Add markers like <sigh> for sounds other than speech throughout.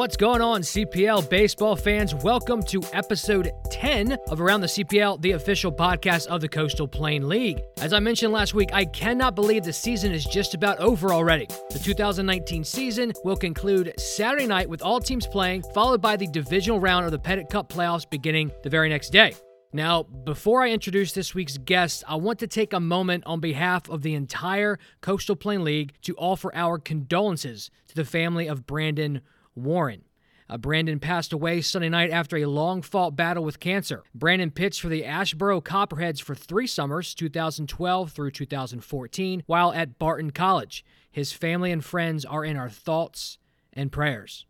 What's going on, CPL baseball fans? Welcome to episode 10 of Around the CPL, the official podcast of the Coastal Plain League. As I mentioned last week, I cannot believe the season is just about over already. The 2019 season will conclude Saturday night with all teams playing, followed by the divisional round of the Petitt Cup playoffs beginning the very next day. Now, before I introduce this week's guest, I want to take a moment on behalf of the entire Coastal Plain League to offer our condolences to the family of Brandon Warren. Uh, Brandon passed away Sunday night after a long fought battle with cancer. Brandon pitched for the Asheboro Copperheads for three summers, 2012 through 2014, while at Barton College. His family and friends are in our thoughts and prayers.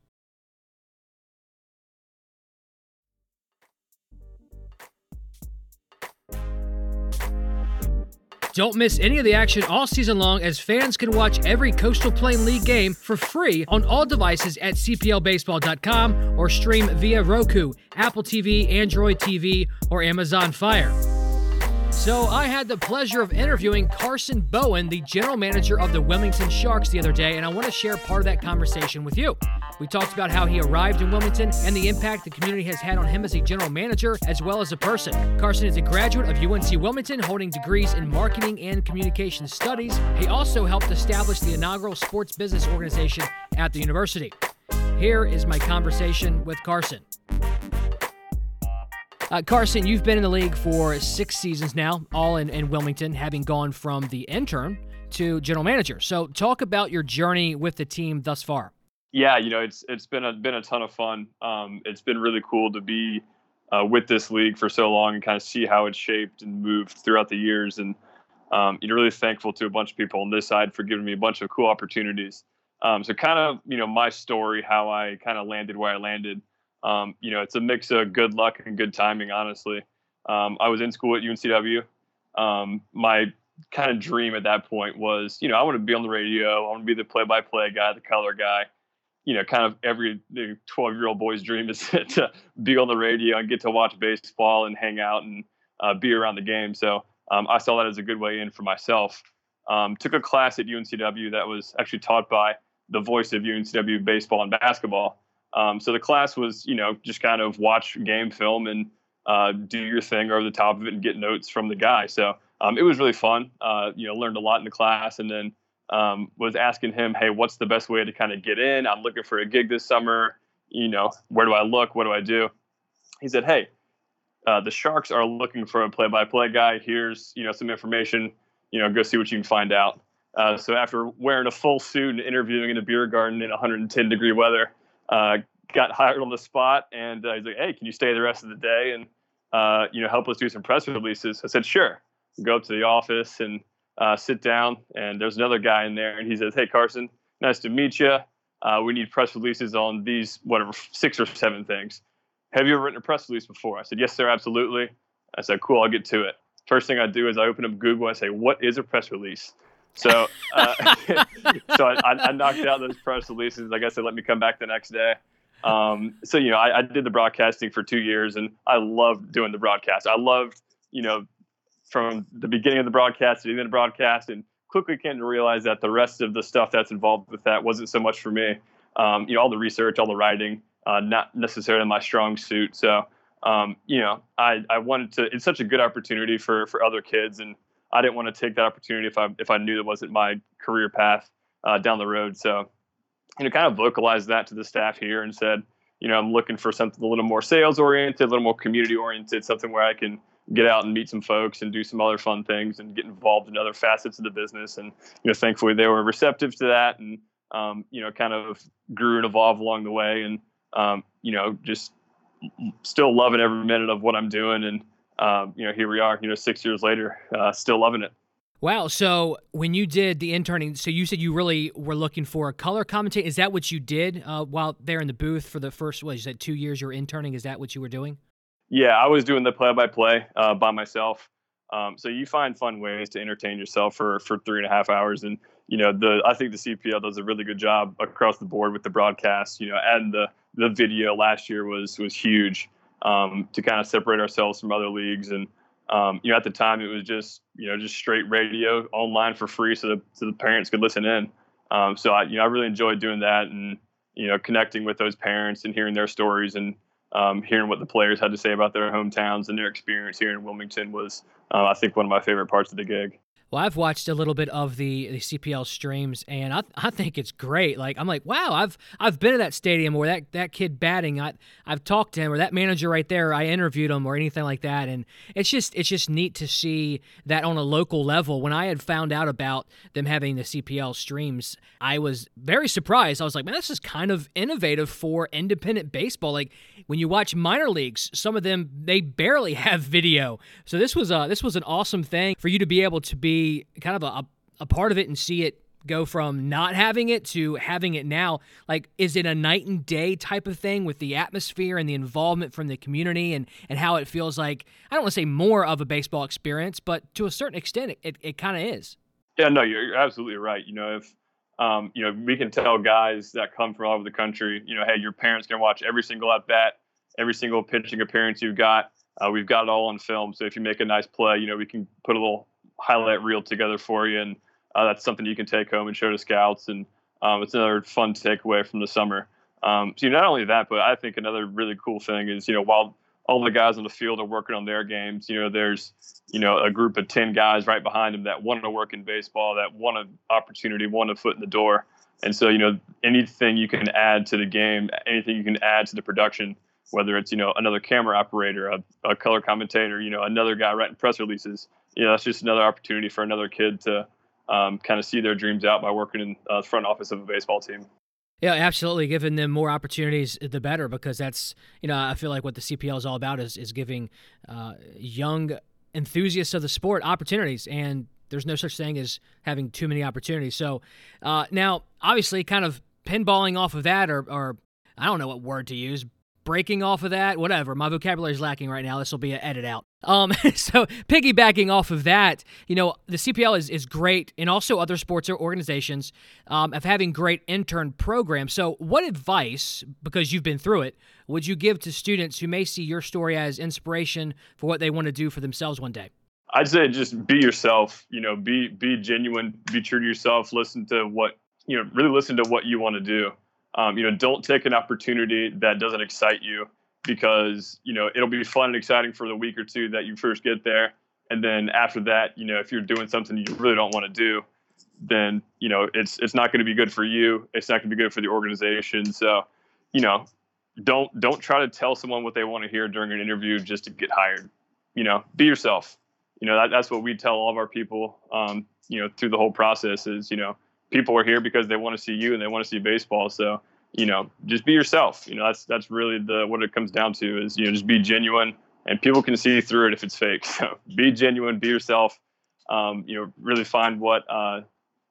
Don't miss any of the action all season long as fans can watch every Coastal Plain League game for free on all devices at CPLBaseball.com or stream via Roku, Apple TV, Android TV, or Amazon Fire. So, I had the pleasure of interviewing Carson Bowen, the general manager of the Wilmington Sharks, the other day, and I want to share part of that conversation with you. We talked about how he arrived in Wilmington and the impact the community has had on him as a general manager as well as a person. Carson is a graduate of UNC Wilmington, holding degrees in marketing and communication studies. He also helped establish the inaugural sports business organization at the university. Here is my conversation with Carson. Uh, Carson, you've been in the league for six seasons now, all in, in Wilmington, having gone from the intern to general manager. So, talk about your journey with the team thus far. Yeah, you know, it's it's been a been a ton of fun. Um, it's been really cool to be uh, with this league for so long and kind of see how it's shaped and moved throughout the years. And um, you know, really thankful to a bunch of people on this side for giving me a bunch of cool opportunities. Um, so, kind of, you know, my story, how I kind of landed where I landed um, you know, it's a mix of good luck and good timing, honestly. Um, I was in school at UNCW. Um, my kind of dream at that point was, you know, I want to be on the radio. I want to be the play-by-play guy, the color guy. You know, kind of every 12-year-old boy's dream is <laughs> to be on the radio and get to watch baseball and hang out and uh, be around the game. So um, I saw that as a good way in for myself. Um, took a class at UNCW that was actually taught by the voice of UNCW baseball and basketball. Um, so the class was, you know, just kind of watch game film and uh, do your thing over the top of it and get notes from the guy. So um, it was really fun. Uh, you know, learned a lot in the class, and then um, was asking him, "Hey, what's the best way to kind of get in? I'm looking for a gig this summer. You know, where do I look? What do I do?" He said, "Hey." Uh, the Sharks are looking for a play-by-play guy. Here's you know some information. You know, go see what you can find out. Uh, so after wearing a full suit and interviewing in a beer garden in 110 degree weather, uh, got hired on the spot, and uh, he's like, "Hey, can you stay the rest of the day and uh, you know help us do some press releases?" I said, "Sure." Go up to the office and uh, sit down, and there's another guy in there, and he says, "Hey, Carson, nice to meet you. Uh, we need press releases on these whatever six or seven things. Have you ever written a press release before?" I said, "Yes, sir, absolutely." I said, "Cool, I'll get to it." First thing I do is I open up Google. I say, "What is a press release?" So, uh, <laughs> so I, I, knocked out those press releases. I guess they let me come back the next day. Um, so you know, I, I, did the broadcasting for two years, and I loved doing the broadcast. I loved, you know, from the beginning of the broadcast to the end of the broadcast, and quickly came to realize that the rest of the stuff that's involved with that wasn't so much for me. Um, you know, all the research, all the writing, uh, not necessarily my strong suit. So, um, you know, I, I wanted to. It's such a good opportunity for for other kids, and I didn't want to take that opportunity if I if I knew that wasn't my career path uh, down the road. So you know, kind of vocalized that to the staff here and said, you know, I'm looking for something a little more sales oriented, a little more community oriented, something where I can get out and meet some folks and do some other fun things and get involved in other facets of the business. And, you know, thankfully they were receptive to that and, um, you know, kind of grew and evolved along the way. And, um, you know, just still loving every minute of what I'm doing. And, um, you know, here we are, you know, six years later, uh, still loving it. Wow. So when you did the interning, so you said you really were looking for a color commentator. Is that what you did uh, while there in the booth for the first, what you said, two years you were interning? Is that what you were doing? Yeah, I was doing the play by play by myself. Um, so you find fun ways to entertain yourself for, for three and a half hours. And, you know, the I think the CPL does a really good job across the board with the broadcast, you know, and the, the video last year was, was huge um, to kind of separate ourselves from other leagues. And, um, you know, at the time it was just you know just straight radio online for free, so the so the parents could listen in. Um, so I you know I really enjoyed doing that, and you know, connecting with those parents and hearing their stories and um, hearing what the players had to say about their hometowns and their experience here in Wilmington was, uh, I think, one of my favorite parts of the gig. Well, I've watched a little bit of the, the CPL streams, and I, I think it's great. Like I'm like, wow, I've I've been in that stadium where that, that kid batting, I I've talked to him, or that manager right there, I interviewed him, or anything like that, and it's just it's just neat to see that on a local level. When I had found out about them having the CPL streams, I was very surprised. I was like, man, this is kind of innovative for independent baseball. Like when you watch minor leagues, some of them they barely <laughs> have video, so this was a this was an awesome thing for you to be able to be kind of a, a part of it and see it go from not having it to having it now. Like is it a night and day type of thing with the atmosphere and the involvement from the community and and how it feels like i don't want to say more of a baseball experience but to a certain extent it, it, kind of is. Yeah no you're, you're absolutely right. You know if um, you know we can tell guys that come from all over the country you know hey your parents can watch every single at bat every single pitching appearance you've got. Uh, we've got it all on film so if you make a nice play you know we can put a little highlight reel together for you, and uh, that's something you can take home and show to scouts. And um, it's another fun takeaway from the summer. Um, so not only that, but I think another really cool thing is you know while all the guys on the field are working on their games, you know there's you know a group of ten guys right behind them that want to work in baseball, that want an opportunity, want a foot in the door. And so, you know, anything you can add to the game, anything you can add to the production, whether it's, you know, another camera operator, a, a color commentator, you know, another guy writing press releases, you know, that's just another opportunity for another kid to um, kind of see their dreams out by working in uh, the front office of a baseball team. Yeah, absolutely. Giving them more opportunities, the better, because that's you know I feel like what the CPL is all about is is giving uh, young enthusiasts of the sport opportunities, and there's no such thing as having too many opportunities. So uh, now, obviously, kind of pinballing off of that, or, or I don't know what word to use, breaking off of that, whatever. My vocabulary is lacking right now. This will be an edit out. Um, <laughs> so piggybacking off of that, you know, the CPL is, is great, and also other sports or organizations um, of having great intern programs. So, what advice, because you've been through it, would you give to students who may see your story as inspiration for what they want to do for themselves one day? I'd say just be yourself. You know, be be genuine, be true to yourself. Listen to what you know. Really listen to what you want to do. Um, you know, don't take an opportunity that doesn't excite you because you know it'll be fun and exciting for the week or two that you first get there, and then after that, you know, if you're doing something you really don't want to do, then you know it's it's not going to be good for you. It's not going to be good for the organization. So, you know, don't don't try to tell someone what they want to hear during an interview just to get hired. You know, be yourself. You know, that, that's what we tell all of our people. Um, you know, through the whole process is you know people are here because they want to see you and they want to see baseball. So you know, just be yourself. You know, that's that's really the what it comes down to is you know just be genuine, and people can see through it if it's fake. <laughs> So be genuine, be yourself. Um, you know, really find what uh,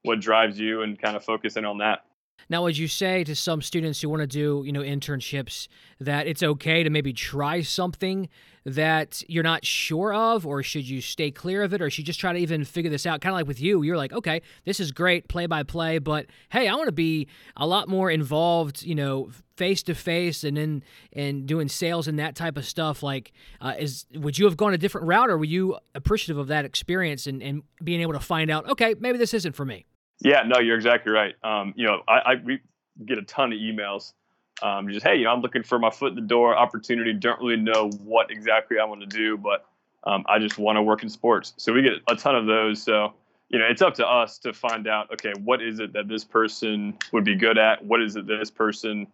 what drives you and kind of focus in on that. Now, would you say to some students who want to do, you know, internships that it's okay to maybe try something that you're not sure of, or should you stay clear of it, or should you just try to even figure this out? Kind of like with you, you're like, okay, this is great, play by play, but hey, I want to be a lot more involved, you know, face to face, and in and doing sales and that type of stuff. Like, uh, is would you have gone a different route, or were you appreciative of that experience and and being able to find out, okay, maybe this isn't for me? Yeah, no, you're exactly right. Um, you know, I, I, we get a ton of emails. Um, just hey, you know, I'm looking for my foot in the door opportunity. Don't really know what exactly I want to do, but um, I just want to work in sports. So we get a ton of those. So you know, it's up to us to find out. Okay, what is it that this person would be good at? What is it that this person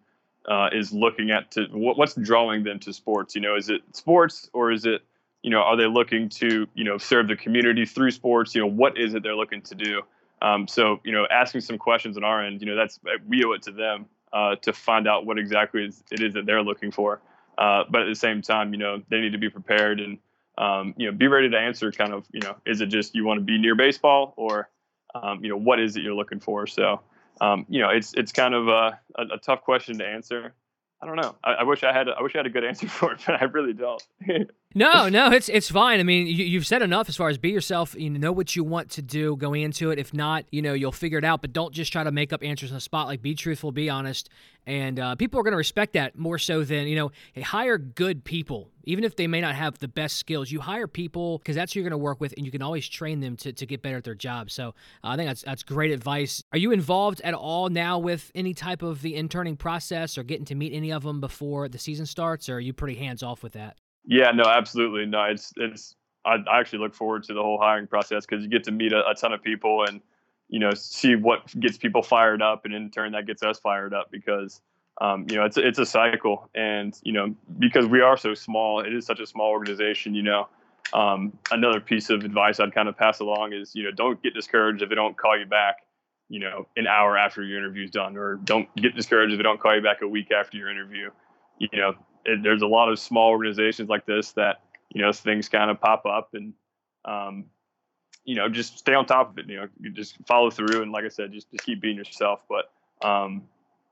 uh, is looking at to what, what's drawing them to sports? You know, is it sports or is it you know, are they looking to you know serve the community through sports? You know, what is it they're looking to do? Um, so, you know, asking some questions on our end, you know, that's we owe it to them uh, to find out what exactly it is that they're looking for. Uh, but at the same time, you know, they need to be prepared and um, you know be ready to answer. Kind of, you know, is it just you want to be near baseball, or um, you know, what is it you're looking for? So, um, you know, it's it's kind of a, a, a, tough question to answer. I don't know. I, I wish I had I wish I had a good answer <laughs> for it, but I really don't. <laughs> no, no, it's it's fine. I mean, you, have said enough as far as be yourself. You know what you want to do going into it. If not, you know, you'll figure it out. But don't just try to make up answers on the spot. Like, be truthful, be honest, and uh, people are going to respect that more so than you know. Hire good people, even if they may not have the best skills. You hire people because that's who you're going to work with, and you can always train them to, to get better at their job. So uh, I think that's that's great advice. Are you involved at all now with any type of the interning process or getting to meet any of them before the season starts, or are you pretty hands off with that? Yeah, no, absolutely. No, it's it's. I, I actually look forward to the whole hiring process because you get to meet a, a ton of people and you know see what gets people fired up, and in turn that gets us fired up because um, you know it's it's a cycle, and you know because we are so small, it is such a small organization. You know, um, another piece of advice I'd kind of pass along is you know don't get discouraged if they don't call you back. You know, an hour after your interview's done, or don't get discouraged if they don't call you back a week after your interview. You know, it, there's a lot of small organizations like this that you know things kind of pop up and um, you know just stay on top of it. You know, just follow through and like I said, just just keep being yourself. But um,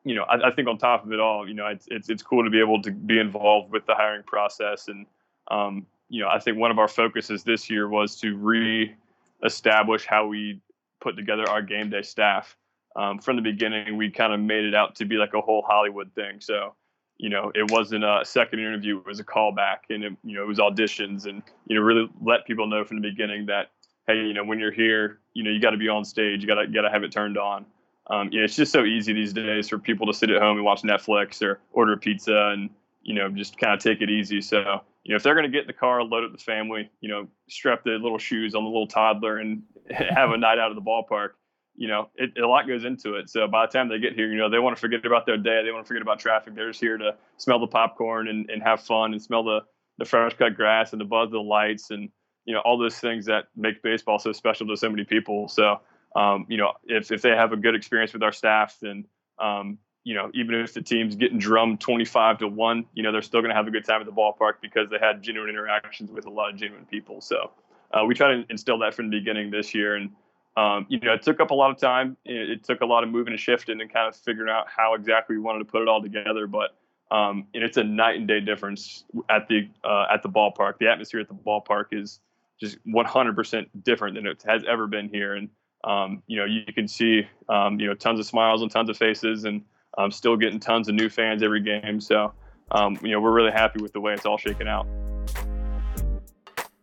you know, I, I, think on top of it all, you know, it's, it's it's cool to be able to be involved with the hiring process and um, you know, I think one of our focuses this year was to re-establish how we put together our game day staff. Um, from the beginning, we kind of made it out to be like a whole Hollywood thing. So you know, it wasn't a second interview; it was a callback, and it, you know, it was auditions, and you know, really let people know from the beginning that hey, you know, when you're here, you know, you got to be on stage, you got to got to have it turned on. Um, know, it's just so easy these days for people to sit at home and watch Netflix or order a pizza and you know just kind of take it easy. So you know, if they're going to get in the car, load up the family, you know, strap the little shoes on the little toddler and <laughs> have a night out of the ballpark you know, it, a lot goes into it. So by the time they get here, you know, they want to forget about their day. They want to forget about traffic. They're just here to smell the popcorn and, and have fun and smell the, the fresh cut grass and the buzz of the lights and, you know, all those things that make baseball so special to so many people. So, um, you know, if, if they have a good experience with our staff, then, um, you know, even if the team's getting drummed 25 to one, you know, they're still going to have a good time at the ballpark because they had genuine interactions with a lot of genuine people. So uh, we try to instill that from the beginning this year. And, um, you know, it took up a lot of time. It, it, took a lot of moving and shifting and kind of figuring out how exactly we wanted to put it all together. But um, and it's a night and day difference at the uh, at the ballpark. The atmosphere at the ballpark is just 100% different than it has ever been here. And um, you know, you can see um, you know tons of smiles and tons of faces, and um, still getting tons of new fans every game. So um, you know, we're really happy with the way it's all shaken out.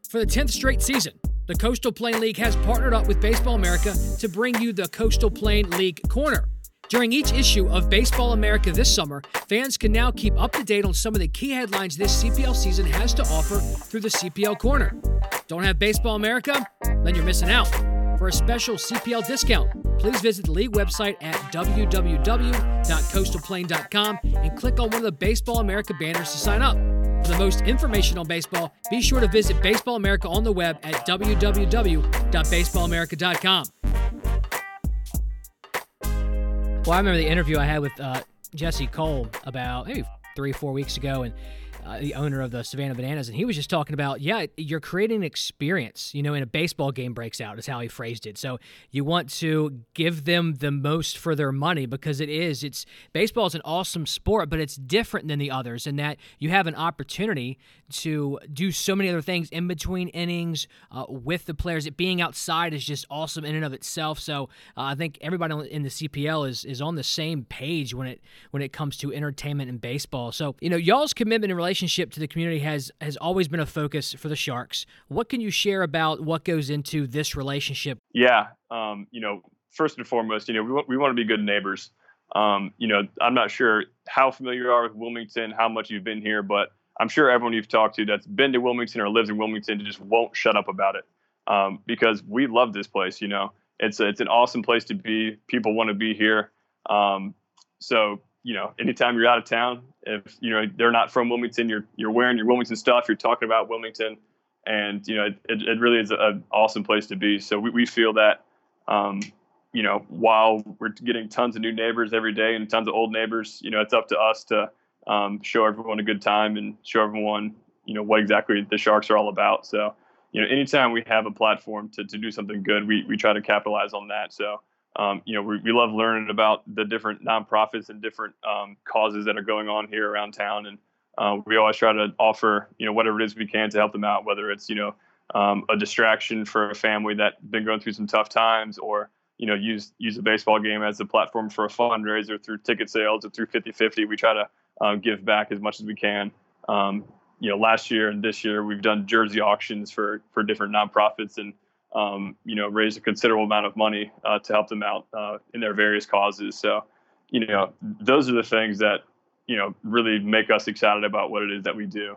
For the 10th straight season, the Coastal Plain League has partnered up with Baseball America to bring you the Coastal Plain League Corner. During each issue of Baseball America this summer, fans can now keep up to date on some of the key headlines this CPL season has to offer through the CPL Corner. Don't have Baseball America? Then you're missing out. For a special CPL discount, please visit the league website at www.coastalplain.com and click on one of the Baseball America banners to sign up. For the most information on baseball, be sure to visit Baseball America on the web at www.baseballamerica.com. Well, I remember the interview I had with uh, Jesse Cole about maybe three, four weeks ago, and uh, the owner of the Savannah Bananas, and he was just talking about, yeah, you're creating an experience. You know, in a baseball game breaks out is how he phrased it. So you want to give them the most for their money because it is. It's baseball is an awesome sport, but it's different than the others in that you have an opportunity to do so many other things in between innings uh, with the players. It being outside is just awesome in and of itself. So uh, I think everybody in the CPL is is on the same page when it when it comes to entertainment and baseball. So you know, y'all's commitment and relationship to the community has has always been a focus for the Sharks. What can you share about what goes into this relationship? Yeah, um, you know, first and foremost, you know, we want, we want to be good neighbors. Um, you know, I'm not sure how familiar you are with Wilmington, how much you've been here, but I'm sure everyone you've talked to that's been to Wilmington or lives in Wilmington just won't shut up about it um, because we love this place. You know, it's a, it's an awesome place to be. People want to be here. Um, so you know, anytime you're out of town, if you know they're not from Wilmington, you're you're wearing your Wilmington stuff. You're talking about Wilmington, and you know it, it really is an awesome place to be. So we, we feel that. Um, you know, while we're getting tons of new neighbors every day and tons of old neighbors, you know, it's up to us to um, show everyone a good time and show everyone, you know, what exactly the Sharks are all about. So, you know, anytime we have a platform to, to do something good, we, we try to capitalize on that. So, um, you know, we, we love learning about the different nonprofits and different um, causes that are going on here around town. And, uh, we always try to offer you know whatever it is we can to help them out, whether it's you know um, a distraction for a family that's been going through some tough times, or you know use use a baseball game as a platform for a fundraiser through ticket sales or through 50-50. We try to um, give back as much as we can. Um, you know, last year and this year we've done jersey auctions for for different nonprofits and um, you know raised a considerable amount of money uh, to help them out uh, in their various causes. So you know those are the things that you know really make us excited about what it is that we do.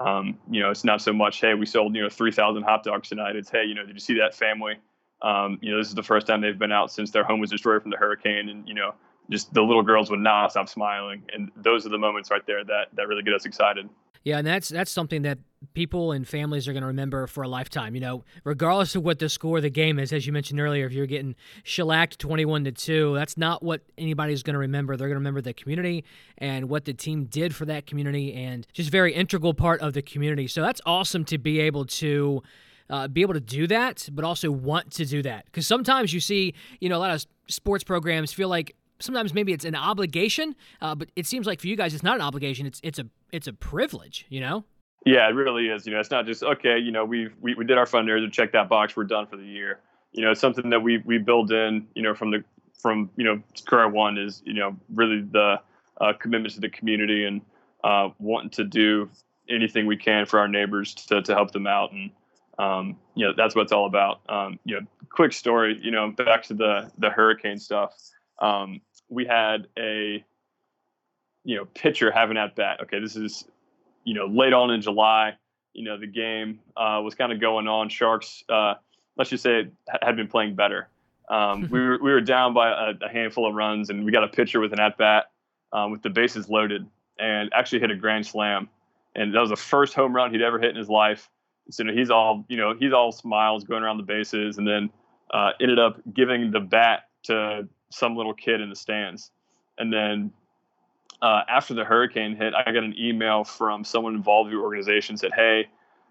Um, you know, it's not so much, hey, we sold, you know, 3,000 hot dogs tonight. It's, hey, you know, did you see that family? Um, you know, this is the first time they've been out since their home was destroyed from the hurricane. And, you know, just the little girls would not stop smiling. And those are the moments right there that, that really get us excited. Yeah, and that's that's something that people and families are going to remember for a lifetime. You know, regardless of what the score of the game is, as you mentioned earlier, if you're getting shellacked twenty-one to two, that's not what anybody's going to remember. They're going to remember the community and what the team did for that community, and just very integral part of the community. So that's awesome to be able to. Uh, be able to do that, but also want to do that. Because sometimes you see, you know, a lot of sports programs feel like sometimes maybe it's an obligation, uh, but it seems like for you guys it's not an obligation. It's it's a it's a privilege, you know. Yeah, it really is. You know, it's not just okay. You know, we we we did our fundraiser, check that box, we're done for the year. You know, it's something that we we build in. You know, from the from you know career one is you know really the uh, commitment to the community and uh, wanting to do anything we can for our neighbors to to help them out and um, you know that's what it's all about. Um, you know, quick story. You know, back to the the hurricane stuff. Um, we had a you know pitcher having at bat. Okay, this is you know late on in July. You know the game uh, was kind of going on. Sharks, uh, let's just say, had been playing better. Um, <laughs> we were we were down by a, a, handful of runs, and we got a pitcher with an at bat um, with the bases loaded, and actually hit a grand slam. And that was the first home run he'd ever hit in his life. So he's all you know he's all smiles going around the bases, and then uh, ended up giving the bat to some little kid in the stands. And then uh, after the hurricane hit, I got an email from someone involved with the organization said, "Hey,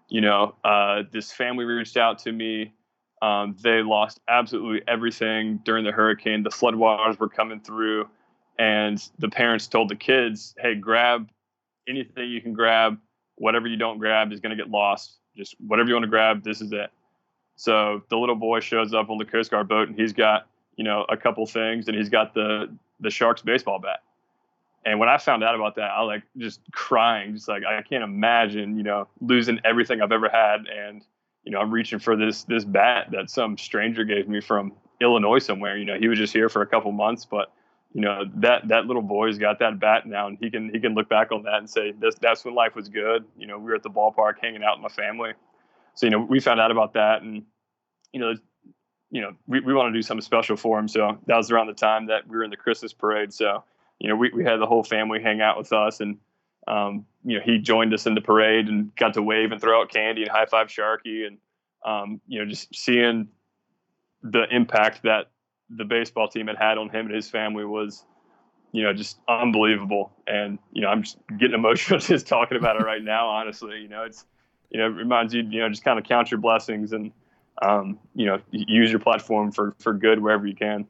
you know, uh, this family reached out to me. Um, they lost absolutely everything during the hurricane. The floodwaters were coming through, and the parents told the kids, "Hey, grab anything you can grab. Whatever you don't grab is going to get lost. Just whatever you want to grab, this is it." So the little boy shows up on the Coast Guard boat, and he's got you know, a couple things, and he's got the the Sharks baseball bat. And when I found out about that, I like just crying, just like I can't imagine, you know, losing everything I've ever had, and you know, I'm reaching for this this bat that some stranger gave me from Illinois somewhere. You know, he was just here for a couple months, but you know that that little boy's got that bat now, and he can he can look back on that and say this that's when life was good. You know, we were at the ballpark hanging out with my family. So you know, we found out about that, and you know, you know, we, we want to do something special for him. So that was around the time that we were in the Christmas parade. So, you know, we, we had the whole family hang out with us and, um, you know, he joined us in the parade and got to wave and throw out candy and high five Sharky. And, um, you know, just seeing the impact that the baseball team had had on him and his family was, you know, just unbelievable. And, you know, I'm just getting <laughs> emotional just talking about it right now, honestly, you know, it's, you know, it reminds you, you know, just kind of count your blessings and, um, you know, use your platform for for good wherever you can.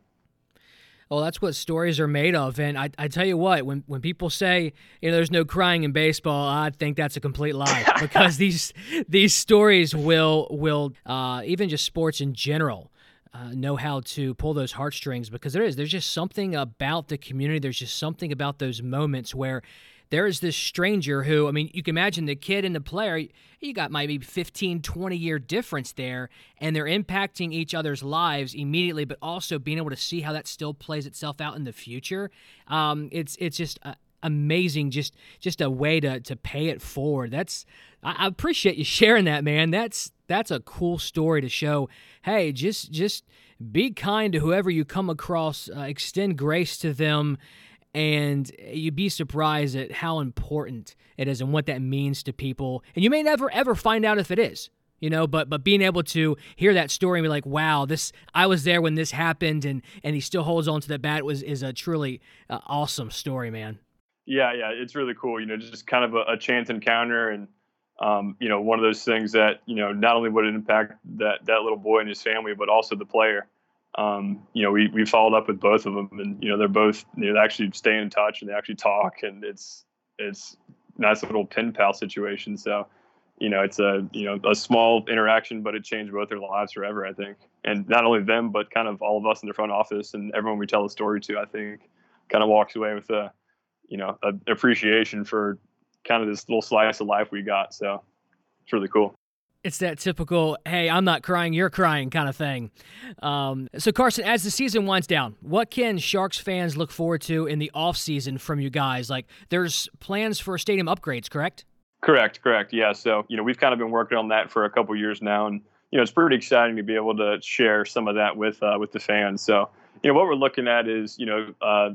Well, that's what stories are made of. And I, I tell you what, when, when people say, you know, there's no crying in baseball, I think that's a complete lie <laughs> because these these stories will will uh, even just sports in general. Uh, know how to pull those heartstrings because there is there's just something about the community there's just something about those moments where there is this stranger who, I mean, you can imagine the kid and the player, you got maybe 15, 20 year difference there, and they're impacting each other's lives immediately, but also being able to see how that still plays itself out in the future. Um, it's it's just uh, amazing, just just a way to to pay it forward. That's I, appreciate you <laughs> sharing that, man. That's that's a cool story to show. Hey, just just be kind to whoever you come across. Uh, extend grace to them and you'd be surprised at how important it is and what that means to people. And you may never ever find out if it is, you know. But but being able to hear that story and be like, wow, this I was there when this happened, and and he still holds on to that bat was is a truly uh, awesome story, man. Yeah, yeah, it's really cool. You know, just kind of a, a chance encounter and. Um, you know, one of those things that you know not only would it impact that that little boy and his family, but also the player um, you know, we, we followed up with both of them and, you know, they're both, you know, they actually stay in touch and they actually talk and it's, it's nice little pen pal situation. So, you know, it's a you know a small interaction, but it changed both their lives forever. I think, and not only them, but kind of all of us in the front office and everyone we tell the story to. I think, kind of walks away with a, you know, a appreciation for kind of this little slice of life we got. So, it's really cool it's that typical hey i'm not crying you're crying kind of thing. Um, so carson as the season winds down what can sharks fans look forward to in the off season from you guys? Like there's plans for stadium upgrades correct? Correct correct yeah so you know we've kind of been working on that for a couple years now and you know it's pretty exciting to be able to share some of that with uh, with the fans so you know what we're looking at is you know uh,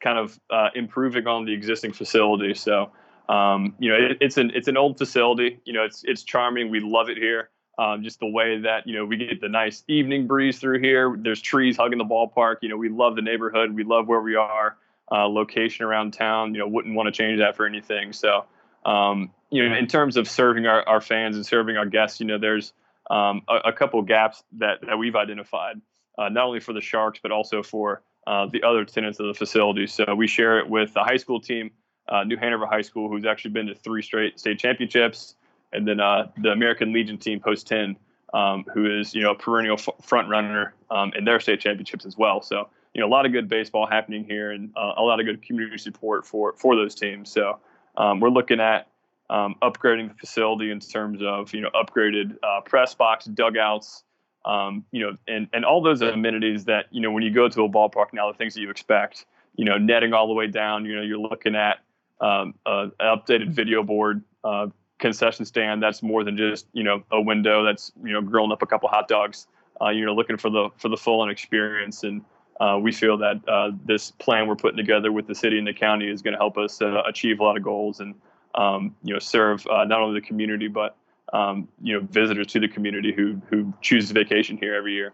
kind of uh, improving on the existing facility so um, you know, it, it's an it's an old facility. You know, it's it's charming. We love it here. Um, just the way that you know we get the nice evening breeze through here. There's trees hugging the ballpark. You know, we love the neighborhood. We love where we are. Uh, location around town. You know, wouldn't want to change that for anything. So, um, you know, in terms of serving our, our fans and serving our guests, you know, there's um, a, a, couple gaps that that we've identified, uh, not only for the Sharks but also for uh, the other tenants of the facility. So we share it with the high school team uh, New Hanover High School, who's actually been to three straight state championships, and then uh, the American Legion team, Post 10, um, who is you know a perennial f- front runner um, in their state championships as well. So you know a lot of good baseball happening here, and uh, a lot of good community support for for those teams. So um, we're looking at um, upgrading the facility in terms of you know upgraded uh, press box, dugouts. Um, you know, and, and all those amenities that, you know, when you go to a ballpark now, the things that you expect, you know, netting all the way down, you know, you're looking at, um, uh, an updated video board uh, concession stand that's more than just you know a window that's you know grilling up a couple hot dogs. Uh, you know, looking for the for the full on experience, and uh, we feel that uh, this plan we're putting together with the city and the county is going to help us uh, achieve a lot of goals and um, you know serve not only the community but um, you know visitors to the community who who choose to vacation here every year.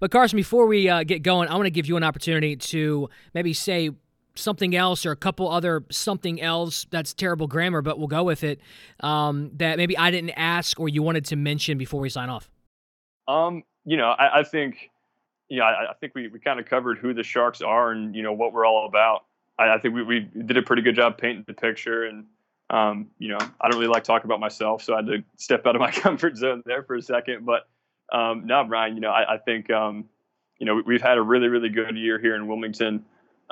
But Carson, before we uh, get going, I want to give you an opportunity to maybe say something else or a couple other something else that's terrible grammar but we'll go with it um, that maybe i didn't ask or you wanted to mention before we sign off? Um you know i, I think you know I, I, think we, we kind of covered who the sharks are and you know what we're all about. I, I think we, we did a pretty good job painting the picture and um, you know i don't really like talking about myself so i had to step out of my <laughs> comfort zone there for a second but um, no brian you know i, I think um, you know we've had a really really good year here in wilmington.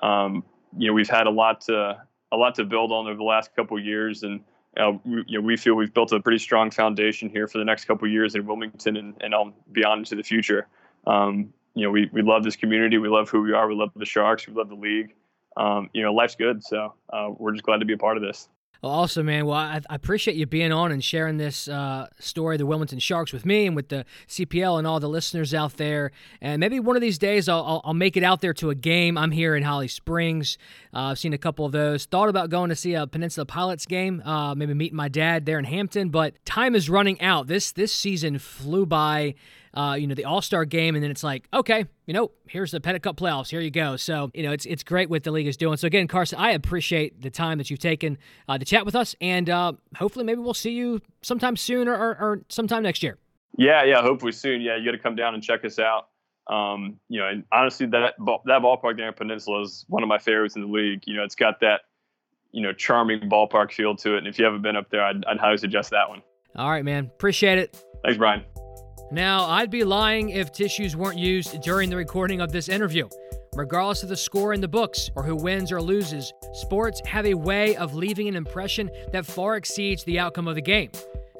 Um, you know we've had a lot to a lot to build on over the last couple years, and uh, we, you know we feel we've built a pretty strong foundation here for the next couple years in Wilmington and, and on beyond into the future. Um, you know we we love this community, we love who we are, we love the Sharks, we love the league. Um, you know life's good, so uh, we're just glad to be a part of this. Well, awesome, man. Well, I, I, appreciate you being on and sharing this uh, story the Wilmington Sharks with me and with the CPL and all the listeners out there. And maybe one of these days I'll, I'll, I'll make it out there to a game. I'm here in Holly Springs. Uh, I've seen a couple of those. Thought about going to see a Peninsula Pilots game, uh, maybe meeting my dad there in Hampton, but time is running out. This this season flew by uh, you know, the All Star game, and then it's like, okay, you know, here's the Petitt Cup playoffs. Here you go. So, you know, it's it's great what the league is doing. So again, Carson, I appreciate the time that you've taken uh, to chat with us, and uh, hopefully, maybe we'll see you sometime soon or, or, or sometime next year. Yeah, yeah, hopefully soon. Yeah, you got to come down and check us out. Um, you know, and honestly, that that ballpark there in Peninsula is one of my favorites in the league. You know, it's got that you know charming ballpark feel to it, and if you haven't been up there, I'd, I'd highly suggest that one. All right, man. Appreciate it. Thanks, Brian. Now, I'd be lying if tissues weren't used during the recording of this interview. Regardless of the score in the books or who wins or loses, sports have a way of leaving an impression that far exceeds the outcome of the game.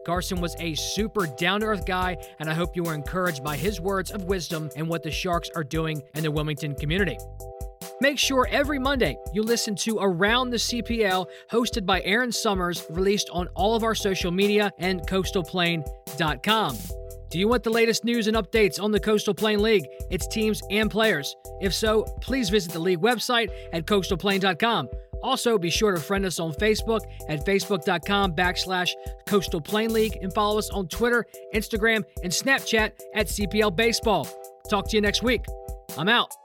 Carson was a super down to earth guy, and I hope you were encouraged by his words of wisdom and what the Sharks are doing in the Wilmington community. Make sure every Monday you listen to Around the CPL, hosted by Aaron Summers, released on all of our social media and coastalplain.com. Do you want the latest news and updates on the Coastal Plain League, its teams, and players? If so, please visit the league website at coastalplain.com. Also, be sure to friend us on Facebook at facebook.com backslash Coastal Plain League and follow us on Twitter, Instagram, and Snapchat at CPL Baseball. Talk to you next week. I'm out.